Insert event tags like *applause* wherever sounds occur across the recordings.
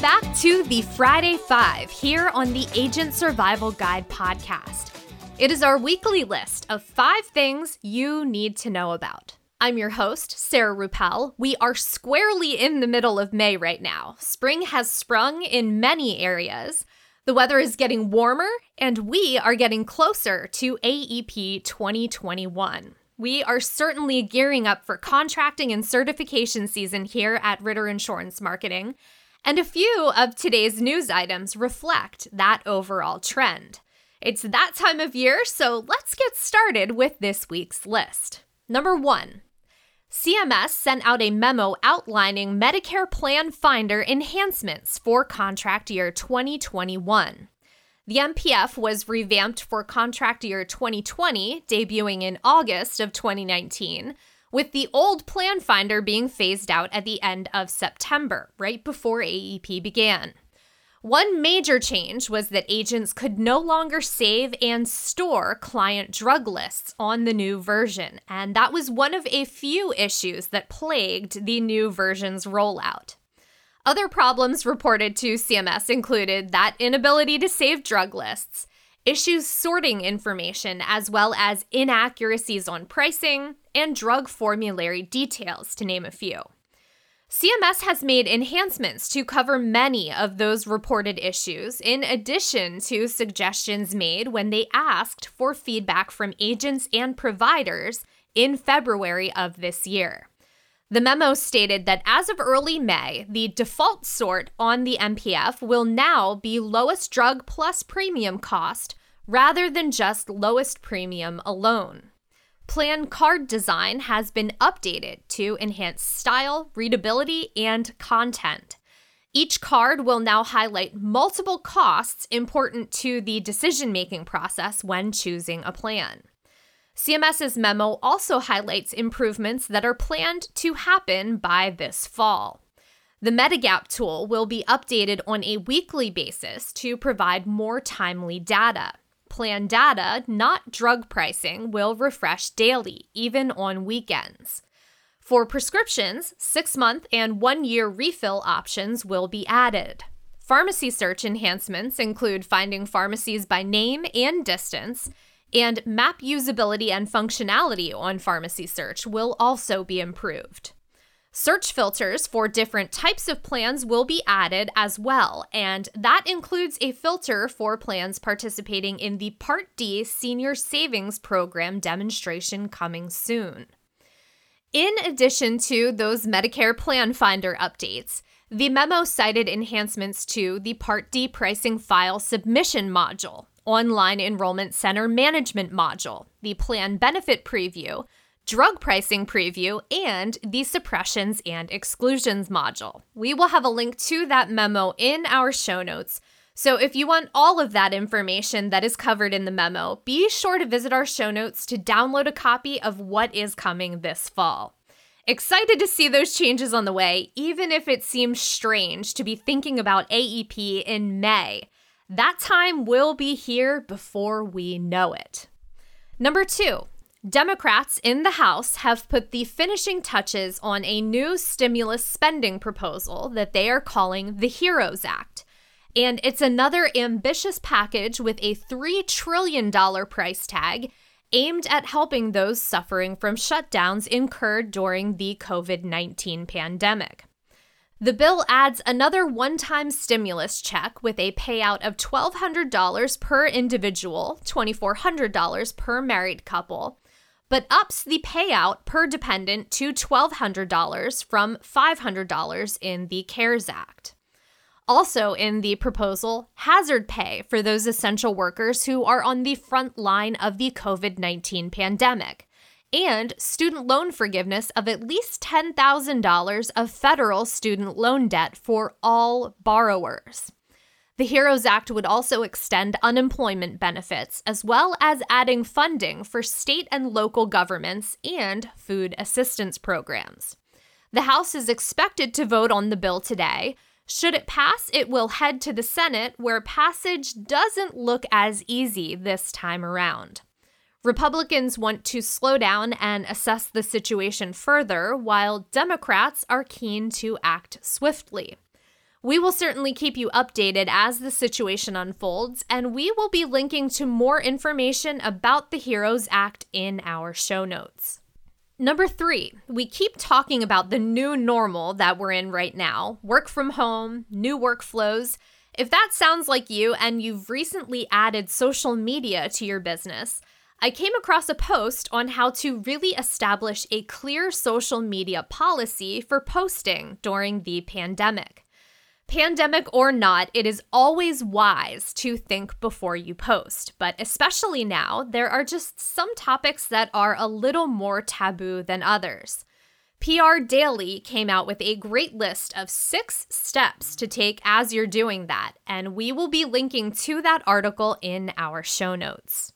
Back to the Friday Five here on the Agent Survival Guide podcast. It is our weekly list of five things you need to know about. I'm your host, Sarah Ruppel. We are squarely in the middle of May right now. Spring has sprung in many areas. The weather is getting warmer, and we are getting closer to AEP 2021. We are certainly gearing up for contracting and certification season here at Ritter Insurance Marketing, and a few of today's news items reflect that overall trend. It's that time of year, so let's get started with this week's list. Number one, CMS sent out a memo outlining Medicare Plan Finder enhancements for contract year 2021. The MPF was revamped for contract year 2020, debuting in August of 2019, with the old Plan Finder being phased out at the end of September, right before AEP began. One major change was that agents could no longer save and store client drug lists on the new version, and that was one of a few issues that plagued the new version's rollout. Other problems reported to CMS included that inability to save drug lists, issues sorting information, as well as inaccuracies on pricing and drug formulary details, to name a few. CMS has made enhancements to cover many of those reported issues, in addition to suggestions made when they asked for feedback from agents and providers in February of this year. The memo stated that as of early May, the default sort on the MPF will now be lowest drug plus premium cost rather than just lowest premium alone. Plan card design has been updated to enhance style, readability, and content. Each card will now highlight multiple costs important to the decision making process when choosing a plan. CMS's memo also highlights improvements that are planned to happen by this fall. The Medigap tool will be updated on a weekly basis to provide more timely data plan data, not drug pricing, will refresh daily, even on weekends. For prescriptions, six month and one year refill options will be added. Pharmacy search enhancements include finding pharmacies by name and distance, and map usability and functionality on pharmacy search will also be improved. Search filters for different types of plans will be added as well, and that includes a filter for plans participating in the Part D Senior Savings Program demonstration coming soon. In addition to those Medicare Plan Finder updates, the memo cited enhancements to the Part D pricing file submission module, online enrollment center management module, the plan benefit preview, drug pricing preview, and the suppressions and exclusions module. We will have a link to that memo in our show notes. So, if you want all of that information that is covered in the memo, be sure to visit our show notes to download a copy of what is coming this fall. Excited to see those changes on the way, even if it seems strange to be thinking about AEP in May. That time will be here before we know it. Number two, Democrats in the House have put the finishing touches on a new stimulus spending proposal that they are calling the HEROES Act. And it's another ambitious package with a $3 trillion price tag aimed at helping those suffering from shutdowns incurred during the COVID 19 pandemic. The bill adds another one time stimulus check with a payout of $1,200 per individual, $2,400 per married couple, but ups the payout per dependent to $1,200 from $500 in the CARES Act. Also, in the proposal, hazard pay for those essential workers who are on the front line of the COVID 19 pandemic, and student loan forgiveness of at least $10,000 of federal student loan debt for all borrowers. The HEROES Act would also extend unemployment benefits, as well as adding funding for state and local governments and food assistance programs. The House is expected to vote on the bill today. Should it pass, it will head to the Senate, where passage doesn't look as easy this time around. Republicans want to slow down and assess the situation further, while Democrats are keen to act swiftly. We will certainly keep you updated as the situation unfolds, and we will be linking to more information about the HEROES Act in our show notes. Number three, we keep talking about the new normal that we're in right now work from home, new workflows. If that sounds like you and you've recently added social media to your business, I came across a post on how to really establish a clear social media policy for posting during the pandemic. Pandemic or not, it is always wise to think before you post, but especially now, there are just some topics that are a little more taboo than others. PR Daily came out with a great list of six steps to take as you're doing that, and we will be linking to that article in our show notes.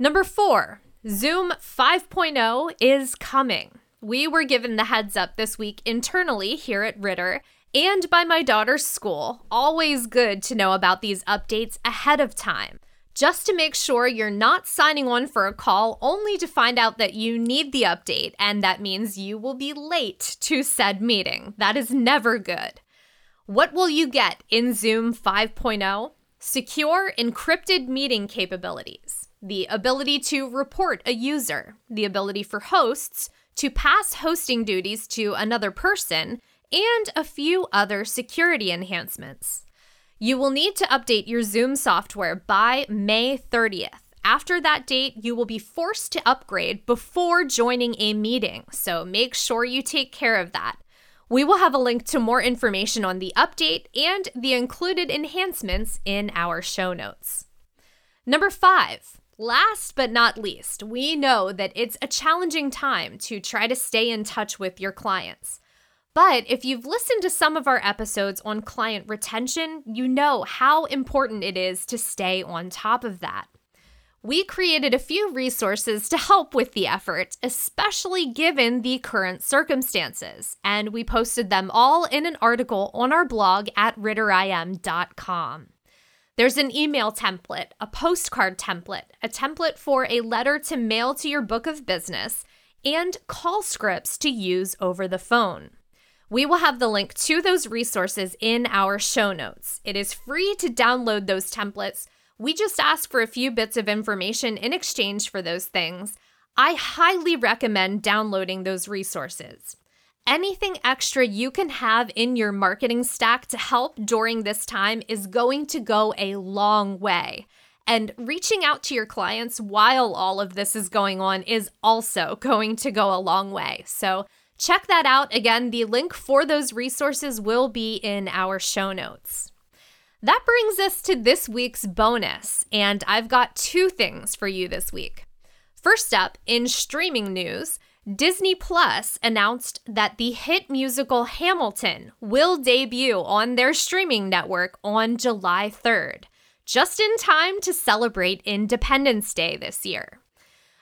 Number four, Zoom 5.0 is coming. We were given the heads up this week internally here at Ritter and by my daughter's school. Always good to know about these updates ahead of time, just to make sure you're not signing on for a call only to find out that you need the update, and that means you will be late to said meeting. That is never good. What will you get in Zoom 5.0? Secure encrypted meeting capabilities, the ability to report a user, the ability for hosts to pass hosting duties to another person, and a few other security enhancements. You will need to update your Zoom software by May 30th. After that date, you will be forced to upgrade before joining a meeting, so make sure you take care of that. We will have a link to more information on the update and the included enhancements in our show notes. Number five, last but not least, we know that it's a challenging time to try to stay in touch with your clients. But if you've listened to some of our episodes on client retention, you know how important it is to stay on top of that. We created a few resources to help with the effort, especially given the current circumstances, and we posted them all in an article on our blog at ritterim.com. There's an email template, a postcard template, a template for a letter to mail to your book of business, and call scripts to use over the phone. We will have the link to those resources in our show notes. It is free to download those templates. We just ask for a few bits of information in exchange for those things. I highly recommend downloading those resources. Anything extra you can have in your marketing stack to help during this time is going to go a long way. And reaching out to your clients while all of this is going on is also *laughs* going to go a long way. So, Check that out. Again, the link for those resources will be in our show notes. That brings us to this week's bonus, and I've got two things for you this week. First up, in streaming news, Disney Plus announced that the hit musical Hamilton will debut on their streaming network on July 3rd, just in time to celebrate Independence Day this year.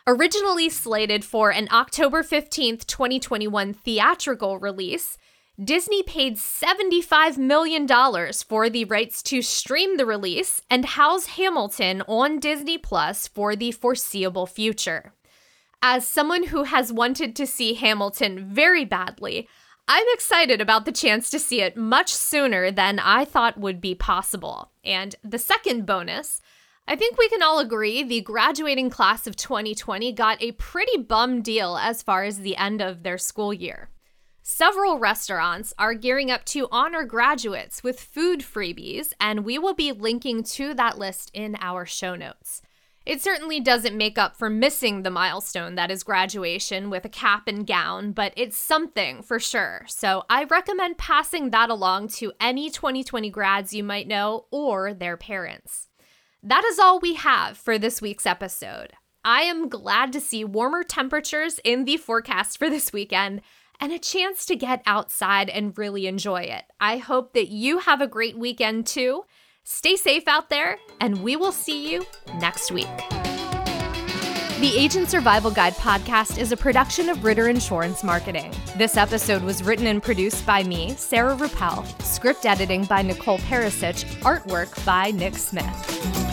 Originally slated for an October 15th, 2021 theatrical release, Disney paid $75 million for the rights to stream the release and house Hamilton on Disney Plus for the foreseeable future. As someone who has wanted to see Hamilton very badly, I'm excited about the chance to see it much sooner than I thought would be possible. And the second bonus I think we can all agree the graduating class of 2020 got a pretty bum deal as far as the end of their school year. Several restaurants are gearing up to honor graduates with food freebies, and we will be linking to that list in our show notes. It certainly doesn't make up for missing the milestone that is graduation with a cap and gown, but it's something for sure. So I recommend passing that along to any 2020 grads you might know or their parents. That is all we have for this week's episode. I am glad to see warmer temperatures in the forecast for this weekend and a chance to get outside and really enjoy it. I hope that you have a great weekend too. Stay safe out there, and we will see you next week. The Agent Survival Guide podcast is a production of Ritter Insurance Marketing. This episode was written and produced by me, Sarah Ruppel, script editing by Nicole Perisic, artwork by Nick Smith.